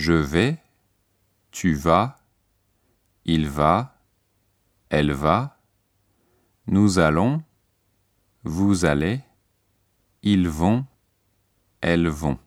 Je vais, tu vas, il va, elle va, nous allons, vous allez, ils vont, elles vont.